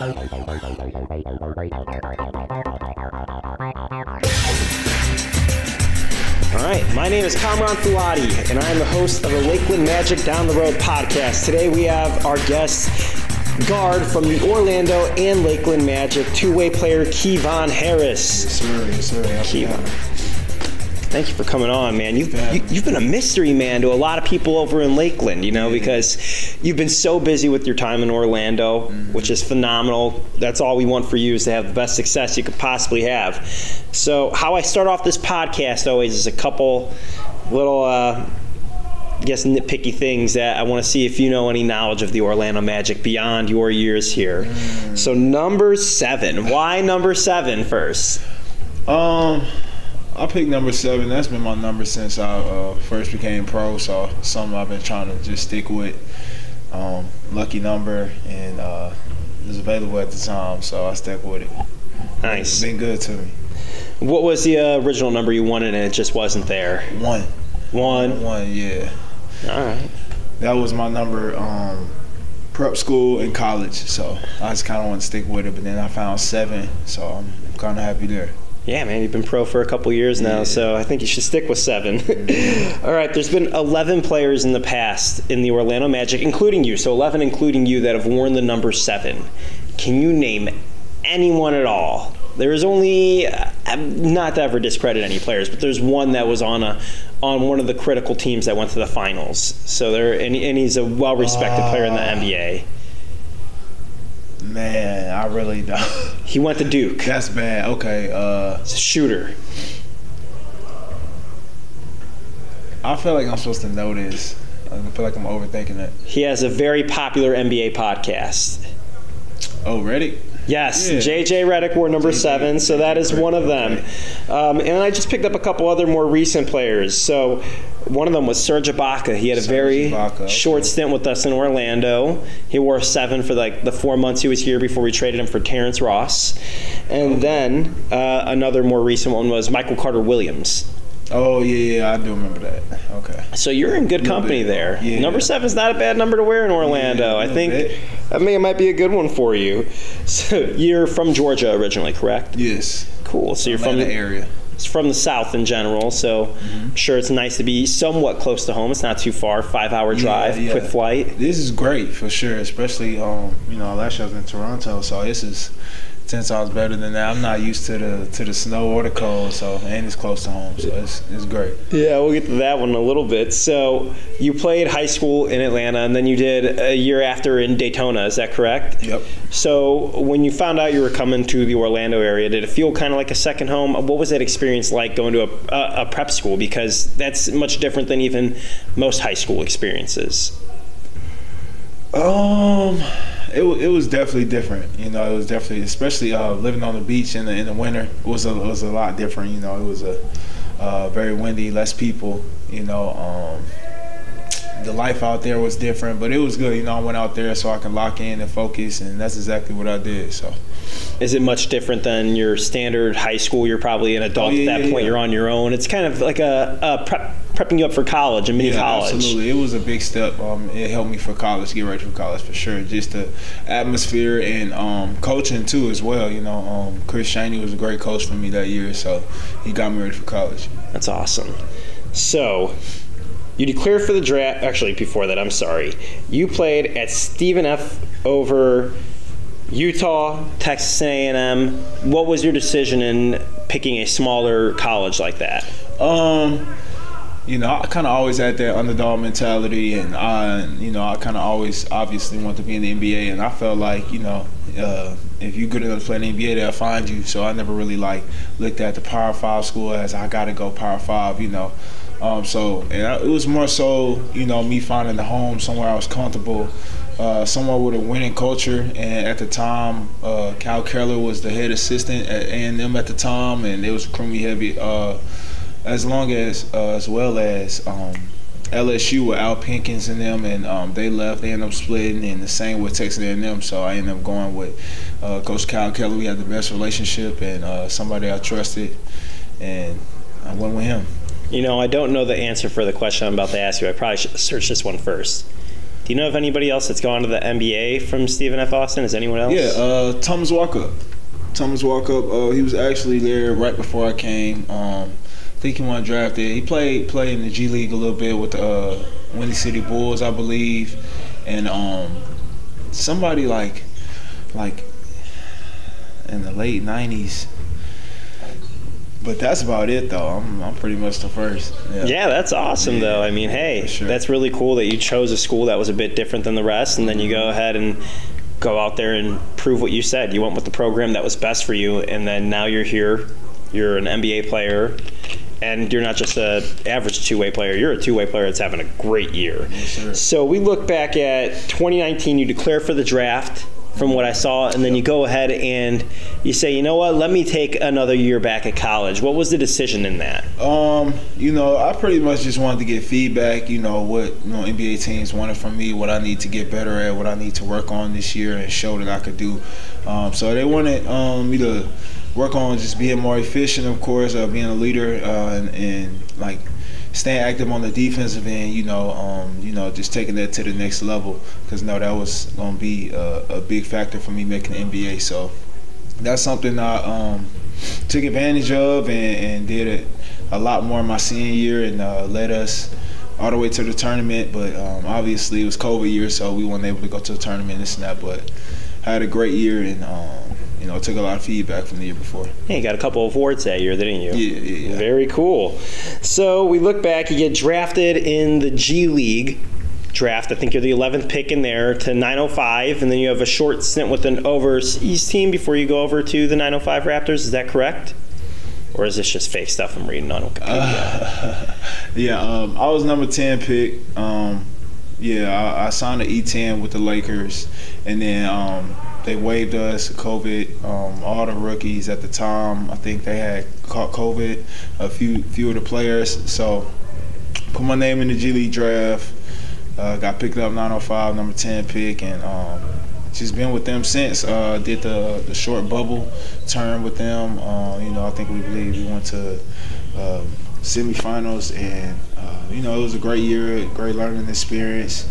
All right, my name is Kamran Fuadi, and I am the host of the Lakeland Magic Down the Road podcast. Today we have our guest, guard from the Orlando and Lakeland Magic, two-way player Kevon Harris. Yes, sir. Yes, sir. Kevon. Have Thank you for coming on, man. You've Yeah. you, you've been a mystery man to a lot of people over in Lakeland, you know, because you've been so busy with your time in Orlando, which is phenomenal. That's all we want for you is to have the best success you could possibly have. So, how I start off this podcast always is a couple little, uh, I guess, nitpicky things that I want to see if you know any knowledge of the Orlando Magic beyond your years here. So, number seven. Why number seven first? Um, I picked number seven. That's been my number since I uh, first became pro. So something I've been trying to just stick with. Um, lucky number, and uh, it was available at the time, so I stuck with it. Nice. It's been good to me. What was the uh, original number you wanted and it just wasn't there? One, One. one, yeah. All right. That was my number. Um, prep school and college, so I just kind of want to stick with it. But then I found seven, so I'm kind of happy there. Yeah, man, you've been pro for a couple years now, Yeah. so I think you should stick with seven. All right, there's been 11 players in the past in the Orlando Magic, including you, so 11 including you, that have worn the number seven. Can you name anyone at all? There is only, uh, not to ever discredit any players, but there's one that was on a on one of the critical teams that went to the finals. So there, and, and he's a well-respected player in the NBA. Man, I really don't. He went to Duke. That's bad. Okay. Uh, shooter. I feel like I'm supposed to know this. I feel like I'm overthinking it. He has a very popular NBA podcast. Oh, ready? Yes, Yeah. JJ Redick wore number seven, so that is one of them. Um, and I just picked up a couple other more recent players. So one of them was Serge Ibaka. He had a Serge very Ibaka, okay. short stint with us in Orlando. He wore seven for like the four months he was here before we traded him for Terrence Ross. And then uh, another more recent one was Michael Carter Williams. Oh yeah, yeah, I do remember that. Okay. So you're in good company bit. there. Yeah. Number seven is not a bad number to wear in Orlando. Yeah, I think bit. I mean, it might be a good one for you. So you're from Georgia originally, correct? Yes. Cool. So you're from the, area. it's from the South in general. So Mm-hmm. I'm sure it's nice to be somewhat close to home. It's not too far, five hour drive, yeah. quick flight. This is great for sure, especially um, you know, last year I was in Toronto, so this is ten times better than that. I'm not used to the to the snow or the cold, so and it's close to home, so it's it's great. Yeah, we'll get to that one in a little bit. So you played high school in Atlanta, and then you did a year after in Daytona. Is that correct? Yep. So when you found out you were coming to the Orlando area, did it feel kind of like a second home? What was that experience like going to a, a, a prep school? Because that's much different than even most high school experiences. Um, it it was definitely different. You know, it was definitely, especially uh, living on the beach in the in the winter was a was a lot different. You know, it was a uh, very windy, less people. You know, um, the life out there was different, but it was good. You know, I went out there so I can lock in and focus, and that's exactly what I did. So. Is it much different than your standard high school? You're probably an adult Oh, yeah, at that yeah, point. yeah. You're on your own. It's kind of like a, a prep, prepping you up for college, a mini college. absolutely. It was a big step. Um, it helped me for college, get ready for college for sure. Just the atmosphere and um, coaching too, as well. You know, um, Chris Shaney was a great coach for me that year, so he got me ready for college. That's awesome. So, you declared for the draft. Actually, before that, I'm sorry. You played at Stephen F. over Utah, Texas A&M. What was your decision in picking a smaller college like that? Um, you know, I kind of always had that underdog mentality, and I, you know, I kind of always obviously want to be in the NBA, and I felt like, you know, uh, if you're good enough to play in the NBA, they'll find you. So I never really like looked at the Power Five school as I got to go Power Five, you know. Um, so and I, it was more so, you know, me finding a home somewhere I was comfortable. Uh, somewhere with a winning culture, and at the time, uh, Kyle Keller was the head assistant at A&M at the time, and it was creamy heavy. Uh, as long as uh, as well as um, LSU with Al Pinkins and them, and um, they left. They ended up splitting, and the same with Texas A&M. So I ended up going with uh, Coach Kyle Keller. We had the best relationship, and uh, somebody I trusted, and I went with him. You know, I don't know the answer for the question I'm about to ask you. I probably should search this one first. Do you know of anybody else that's gone to the NBA from Stephen F. Austin? Is anyone else? Yeah, uh, Thomas Walkup. Thomas Walkup. Uh, he was actually there right before I came. Um, I think he won drafted. He played played in the G League a little bit with the uh, Windy City Bulls, I believe, and um, somebody like like in the late '90s. But that's about it, though. I'm, I'm pretty much the first. Yeah, yeah that's awesome, yeah, though. I mean, hey, sure. that's really cool that you chose a school that was a bit different than the rest, and then you go ahead and go out there and prove what you said. You went with the program that was best for you, and then now you're here. You're an NBA player, and you're not just an average two-way player. You're a two-way player that's having a great year. Yes, so we look back at 2019. You declare for the draft from what I saw, and then you go ahead and you say, you know what, let me take another year back at college. What was the decision in that? Um, you know, I pretty much just wanted to get feedback. You know what you know NBA teams wanted from me, what I need to get better at, what I need to work on this year, and show that I could do. Um, so they wanted um, me to work on just being more efficient, of course, uh, being a leader, uh, and, and like staying active on the defensive end, you know, um, you know, just taking that to the next level because no, that was going to be a, a, big factor for me making the NBA. So that's something I um, took advantage of and, and did it a lot more in my senior year and uh, led us all the way to the tournament. But um, obviously it was COVID year, so we weren't able to go to the tournament and that. But I had a great year and um, you know, took a lot of feedback from the year before. Yeah, you got a couple of awards that year, didn't you? Yeah, yeah, yeah. Very cool. So we look back, you get drafted in the G League draft. I think you're the 11th pick in there to 905, and then you have a short stint with an overseas team before you go over to the 905 Raptors. Is that correct? Or is this just fake stuff I'm reading on Wikipedia? Uh, yeah, um, I was number 10 pick. Um, yeah, I, I, signed an E10 with the Lakers, and then um, they waived us COVID. Um, all the rookies at the time, I think they had caught COVID. A few few of the players. So put my name in the G League draft. Uh, got picked up 905, number 10 pick, and um, just been with them since. Uh, did the the short bubble term with them. Uh, you know, I think we believe we went to uh, semifinals, and uh, you know, it was a great year, great learning experience,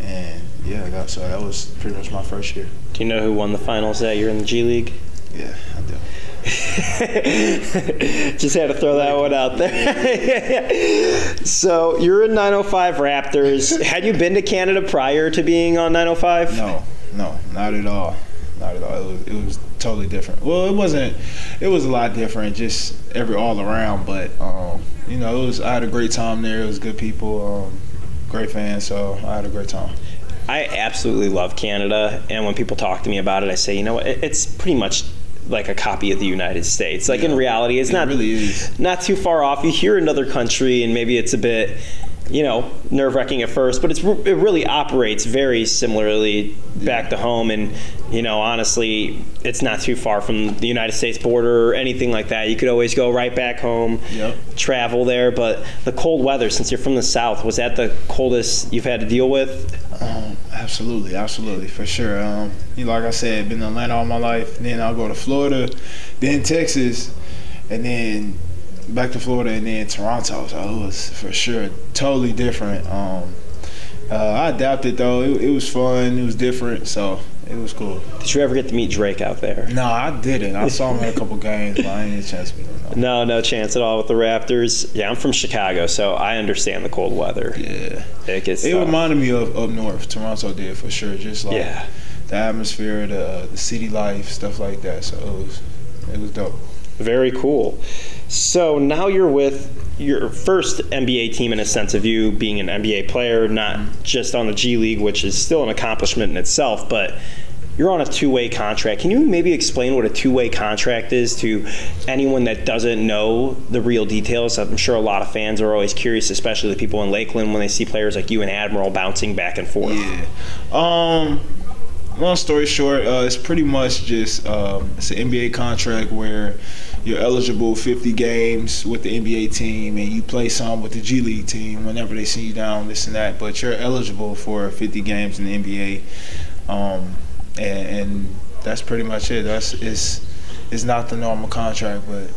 and yeah, so that was pretty much my first year. Do you know who won the finals that year in the G League? Yeah, I do. Just had to throw that one out there. so you're in 905 Raptors. Had you been to Canada prior to being on 905? No, no, not at all. Not at all. It was, it was totally different. Well, it wasn't. It was a lot different, just every all around. But um, you know, it was. I had a great time there. It was good people, um, great fans. So I had a great time. I absolutely love Canada, and when people talk to me about it, I say, you know, it's pretty much like a copy of the United States. Like yeah, in reality, it's it not really not too far off. You hear another country, and maybe it's a bit you know, nerve wracking at first, but it's it really operates very similarly back to home. And you know, honestly, it's not too far from the United States border or anything like that. You could always go right back home, yep. travel there. But the cold weather, since you're from the south, was that the coldest you've had to deal with? Um, absolutely, absolutely, for sure. Um, you know, like I said, been in Atlanta all my life. Then I'll go to Florida, then Texas, and then back to Florida and then Toronto. So it was for sure totally different. Um, uh, I adapted though. It, it, was fun. It was different. So it was cool. Did you ever get to meet Drake out there? No, I didn't. I saw him in a couple games, but I didn't chance to meet him. No. no, no chance at all with the Raptors. Yeah, I'm from Chicago, so I understand the cold weather. Yeah, it gets. It reminded me of up north. Toronto did for sure. Just like yeah. the atmosphere, the the city life, stuff like that. So it was it was dope. Very cool. So now you're with your first NBA team in a sense of you being an NBA player, not just on the G League, which is still an accomplishment in itself, but you're on a two-way contract. Can you maybe explain what a two-way contract is to anyone that doesn't know the real details? I'm sure a lot of fans are always curious, especially the people in Lakeland when they see players like you and Admiral bouncing back and forth. Yeah. Um, long story short, uh, it's pretty much just um, it's an NBA contract where you're eligible 50 games with the NBA team and you play some with the G League team whenever they send you down, this and that. But you're eligible for 50 games in the NBA, um, and, and, that's pretty much it. That's it's it's not the normal contract, but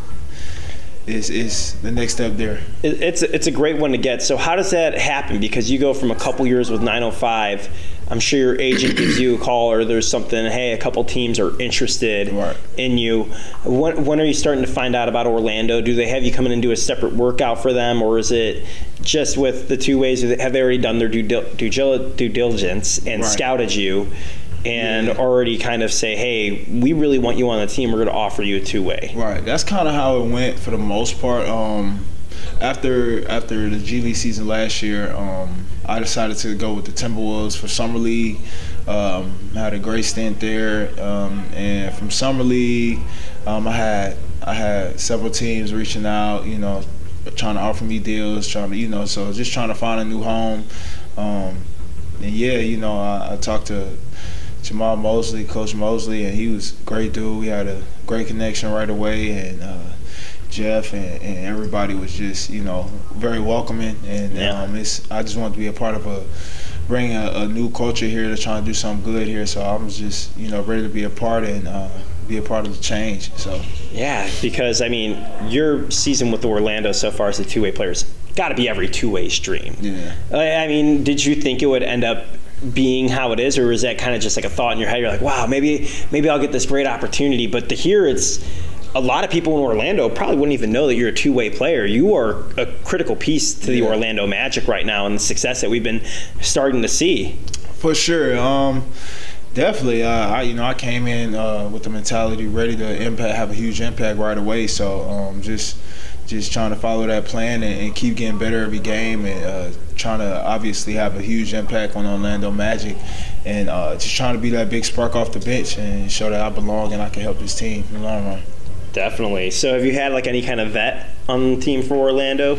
is is the next step there. It's it's a great one to get. So how does that happen? Because you go from a couple years with 905. I'm sure your agent gives you a call, or there's something. Hey, a couple teams are interested Right. in you. When, when are you starting to find out about Orlando? Do they have you come in and do a separate workout for them, or is it just with the two ways? Have they already done their due due, due diligence and Right. scouted you? And already kind of say, hey, we really want you on the team. We're going to offer you a two way. Right. That's kind of how it went for the most part. Um, after after the G League season last year, um, I decided to go with the Timberwolves for summer league. Um, had a great stint there, um, and from summer league, um, I had I had several teams reaching out, you know, trying to offer me deals, trying to you know, so just trying to find a new home. Um, and yeah, you know, I, I talked to Jamahl Mosley, Coach Mosley, and he was a great dude. We had a great connection right away, and uh, Jeff and, and everybody was just you know very welcoming, and Yeah. um, it's I just wanted to be a part of a bring a, a new culture here to try and do something good here. So I was just you know ready to be a part and uh, be a part of the change. So Yeah, because I mean, your season with Orlando so far as a two-way player's got to be every two-way's dream. yeah. I I mean, did you think it would end up being how it is, or was that kind of just like a thought in your head? You're like, wow, maybe maybe I'll get this great opportunity. But to hear it's a lot of people in Orlando probably wouldn't even know that you're a two-way player. You are a critical piece to the Yeah. Orlando Magic right now, and the success that we've been starting to see. For sure. Um, definitely. Uh, I you know I came in uh, with the mentality ready to impact, have a huge impact right away. So um, just just trying to follow that plan and, and keep getting better every game and uh, trying to obviously have a huge impact on Orlando Magic and uh, just trying to be that big spark off the bench and show that I belong and I can help this team in the long run. Definitely. So, have you had like any kind of vet on the team for Orlando?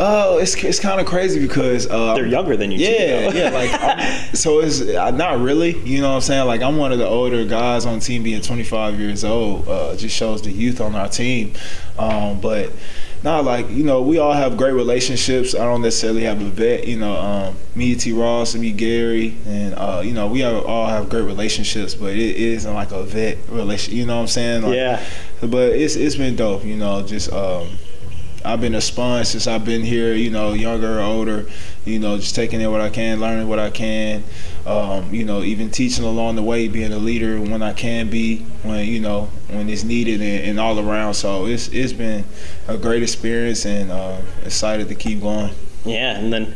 Oh, it's it's kind of crazy because uh, They're younger than you. too, Yeah, though. yeah. Like, I'm, so it's uh, not really. You know what I'm saying? Like, I'm one of the older guys on the team, being 25 years old. Uh, just shows the youth on our team. Um, but not like you know, we all have great relationships. I don't necessarily have a vet. You know, um, me, T. Ross, and me, Gary, and uh, you know, we all have great relationships. But it isn't like a vet relation. You know what I'm saying? Like, yeah. But it's it's been dope, you know. Just um, I've been a sponge since I've been here, you know, younger or older, you know, just taking in what I can, learning what I can, um, you know, even teaching along the way, being a leader when I can be, when you know, when it's needed and, and all around. So it's it's been a great experience and uh, excited to keep going. Yeah, and then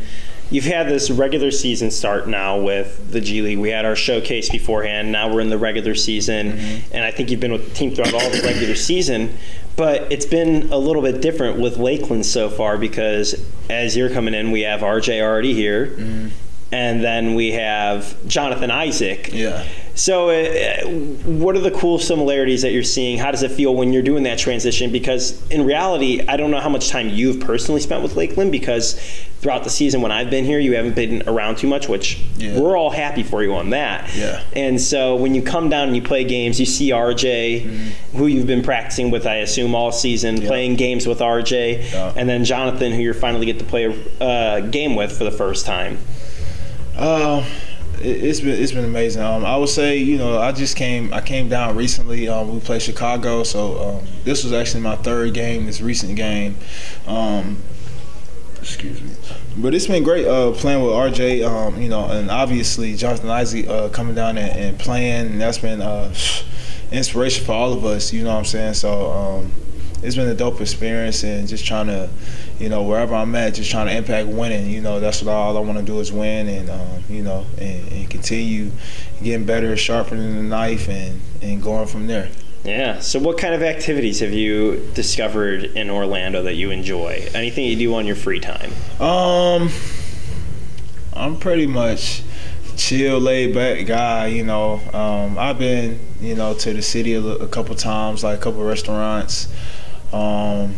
you've had this regular season start now with the G League. We had our showcase beforehand. Now we're in the regular season, mm-hmm. and I think you've been with the team throughout all the regular season. But it's been a little bit different with Lakeland so far because as you're coming in, we have RJ already here, mm-hmm. and then we have Jonathan Isaac. Yeah. So, uh, what are the cool similarities that you're seeing? How does it feel when you're doing that transition? Because in reality, I don't know how much time you've personally spent with Lakeland because throughout the season when I've been here, you haven't been around too much, which Yeah. we're all happy for you on that. Yeah. And so when you come down and you play games, you see RJ, who you've been practicing with, I assume, all season, Mm-hmm. Yeah. playing games with RJ, Yeah. and then Jonathan, who you're finally get to play a uh, game with for the first time. Um, it, it's been it's been amazing. Um, I would say you know I just came I came down recently. Um, we played Chicago, so um, this was actually my third game, this recent game. Um, excuse me, but it's been great uh, playing with RJ. Um, you know, and obviously Jonathan Isaac uh, coming down and, and playing, and that's been uh, inspiration for all of us. You know what I'm saying? So. Um, it's been a dope experience and just trying to, you know, wherever I'm at, just trying to impact winning. You know, that's what all I want to do is win and, um, you know, and, and continue getting better, sharpening the knife and, and going from there. Yeah. So, what kind of activities have you discovered in Orlando that you enjoy? Anything you do on your free time? Um, I'm pretty much chill, laid back guy. You know, um, I've been, you know, to the city a, a couple times, like a couple restaurants. Um,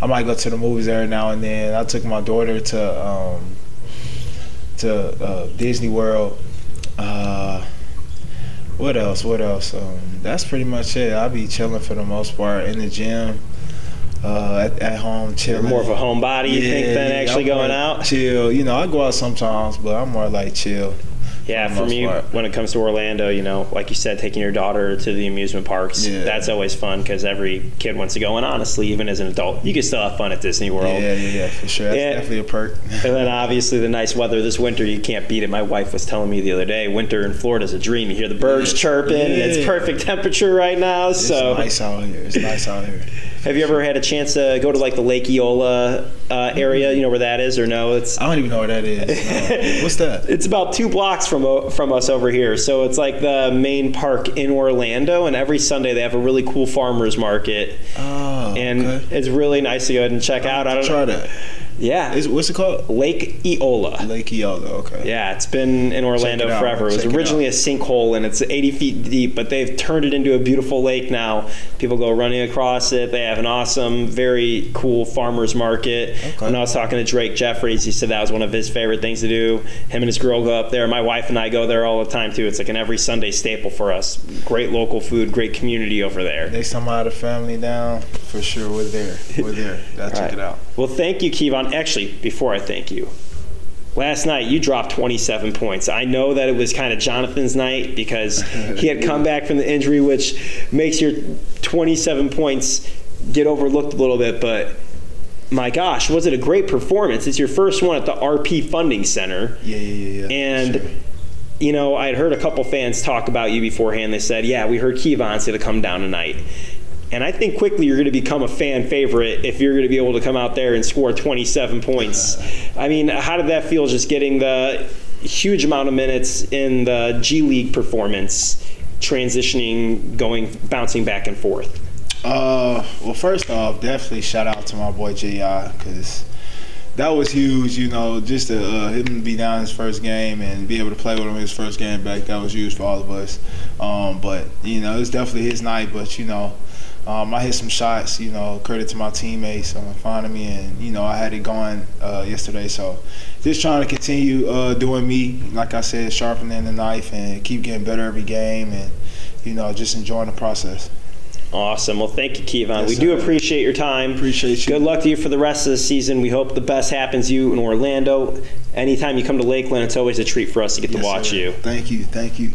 I might go to the movies every now and then. I took my daughter to um, to uh, Disney World. Uh, what else? What else? Um, that's pretty much it. I'll be chilling for the most part in the gym, uh, at, at home You're chilling. more of a homebody, you think, than Yeah, actually going out? Chill. You know, I go out sometimes, but I'm more like chill. Yeah, the for me, part. when it comes to Orlando, you know, like you said, taking your daughter to the amusement parks, Yeah. that's always fun because every kid wants to go. And honestly, even as an adult, you can still have fun at Disney World. Yeah, yeah, yeah, for sure. That's Yeah. definitely a perk. And then obviously the nice weather this winter, you can't beat it. My wife was telling me the other day, winter in Florida is a dream. You hear the birds Yeah. chirping, it's perfect temperature right now. It's so, nice out here. It's nice out here. have you ever had a chance to go to like the Lake Eola uh, area? You know where that is, or no? It's I don't even know where that is. No. What's that? It's about two blocks from from us over here. So it's like the main park in Orlando, and every Sunday they have a really cool farmers market, Oh, and okay. it's really nice to go ahead and check out. I don't Try that. Yeah, Is, what's it called? Lake Eola. Lake Eola. Okay. Yeah, it's been in Orlando it out. forever. It was Check it originally a sinkhole and it's 80 feet deep, but they've turned it into a beautiful lake now. People go running across it. They have an awesome, very cool farmers market. Okay. When I was talking to Drake Jeffries, he said that was one of his favorite things to do. Him and his girl go up there. My wife and I go there all the time too. It's like an every Sunday staple for us. Great local food, great community over there. Time I had a family down, for sure we're there. We're there. Gotta check Right. it out. Well, thank you, Kevon. Actually, before I thank you, last night you dropped 27 points. I know that it was kind of Jonathan's night because he had come back from the injury, which makes your 27 points get overlooked a little bit. But my gosh, was it a great performance? It's your first one at the RP Funding Center. Yeah, yeah, yeah. And Sure. you know, I'd heard a couple fans talk about you beforehand. They said, "Yeah, we heard Kevon's going to come down tonight." And I think quickly you're going to become a fan favorite if you're going to be able to come out there and score 27 points. I mean, how did that feel just getting the huge amount of minutes in the G League performance, transitioning, going, bouncing back and forth? Uh, well, first off, definitely shout out to my boy Ji because that was huge. You know, just to uh, him be down his first game and be able to play with him his first game back, that was huge for all of us. Um, but you know, it's definitely his night. But you know, um, I hit some shots. You know, credit to my teammates on front of me, and you know, I had it going uh, yesterday. So just trying to continue uh, doing me, like I said, sharpening the knife and keep getting better every game, and you know, just enjoying the process. Awesome. Well, thank you, Kevon. Yes, we do appreciate your time. Appreciate you. Good luck to you for the rest of the season. We hope the best happens to you in Orlando. Anytime you come to Lakeland, it's always a treat for us to get to watch sir. you. Thank you. Thank you.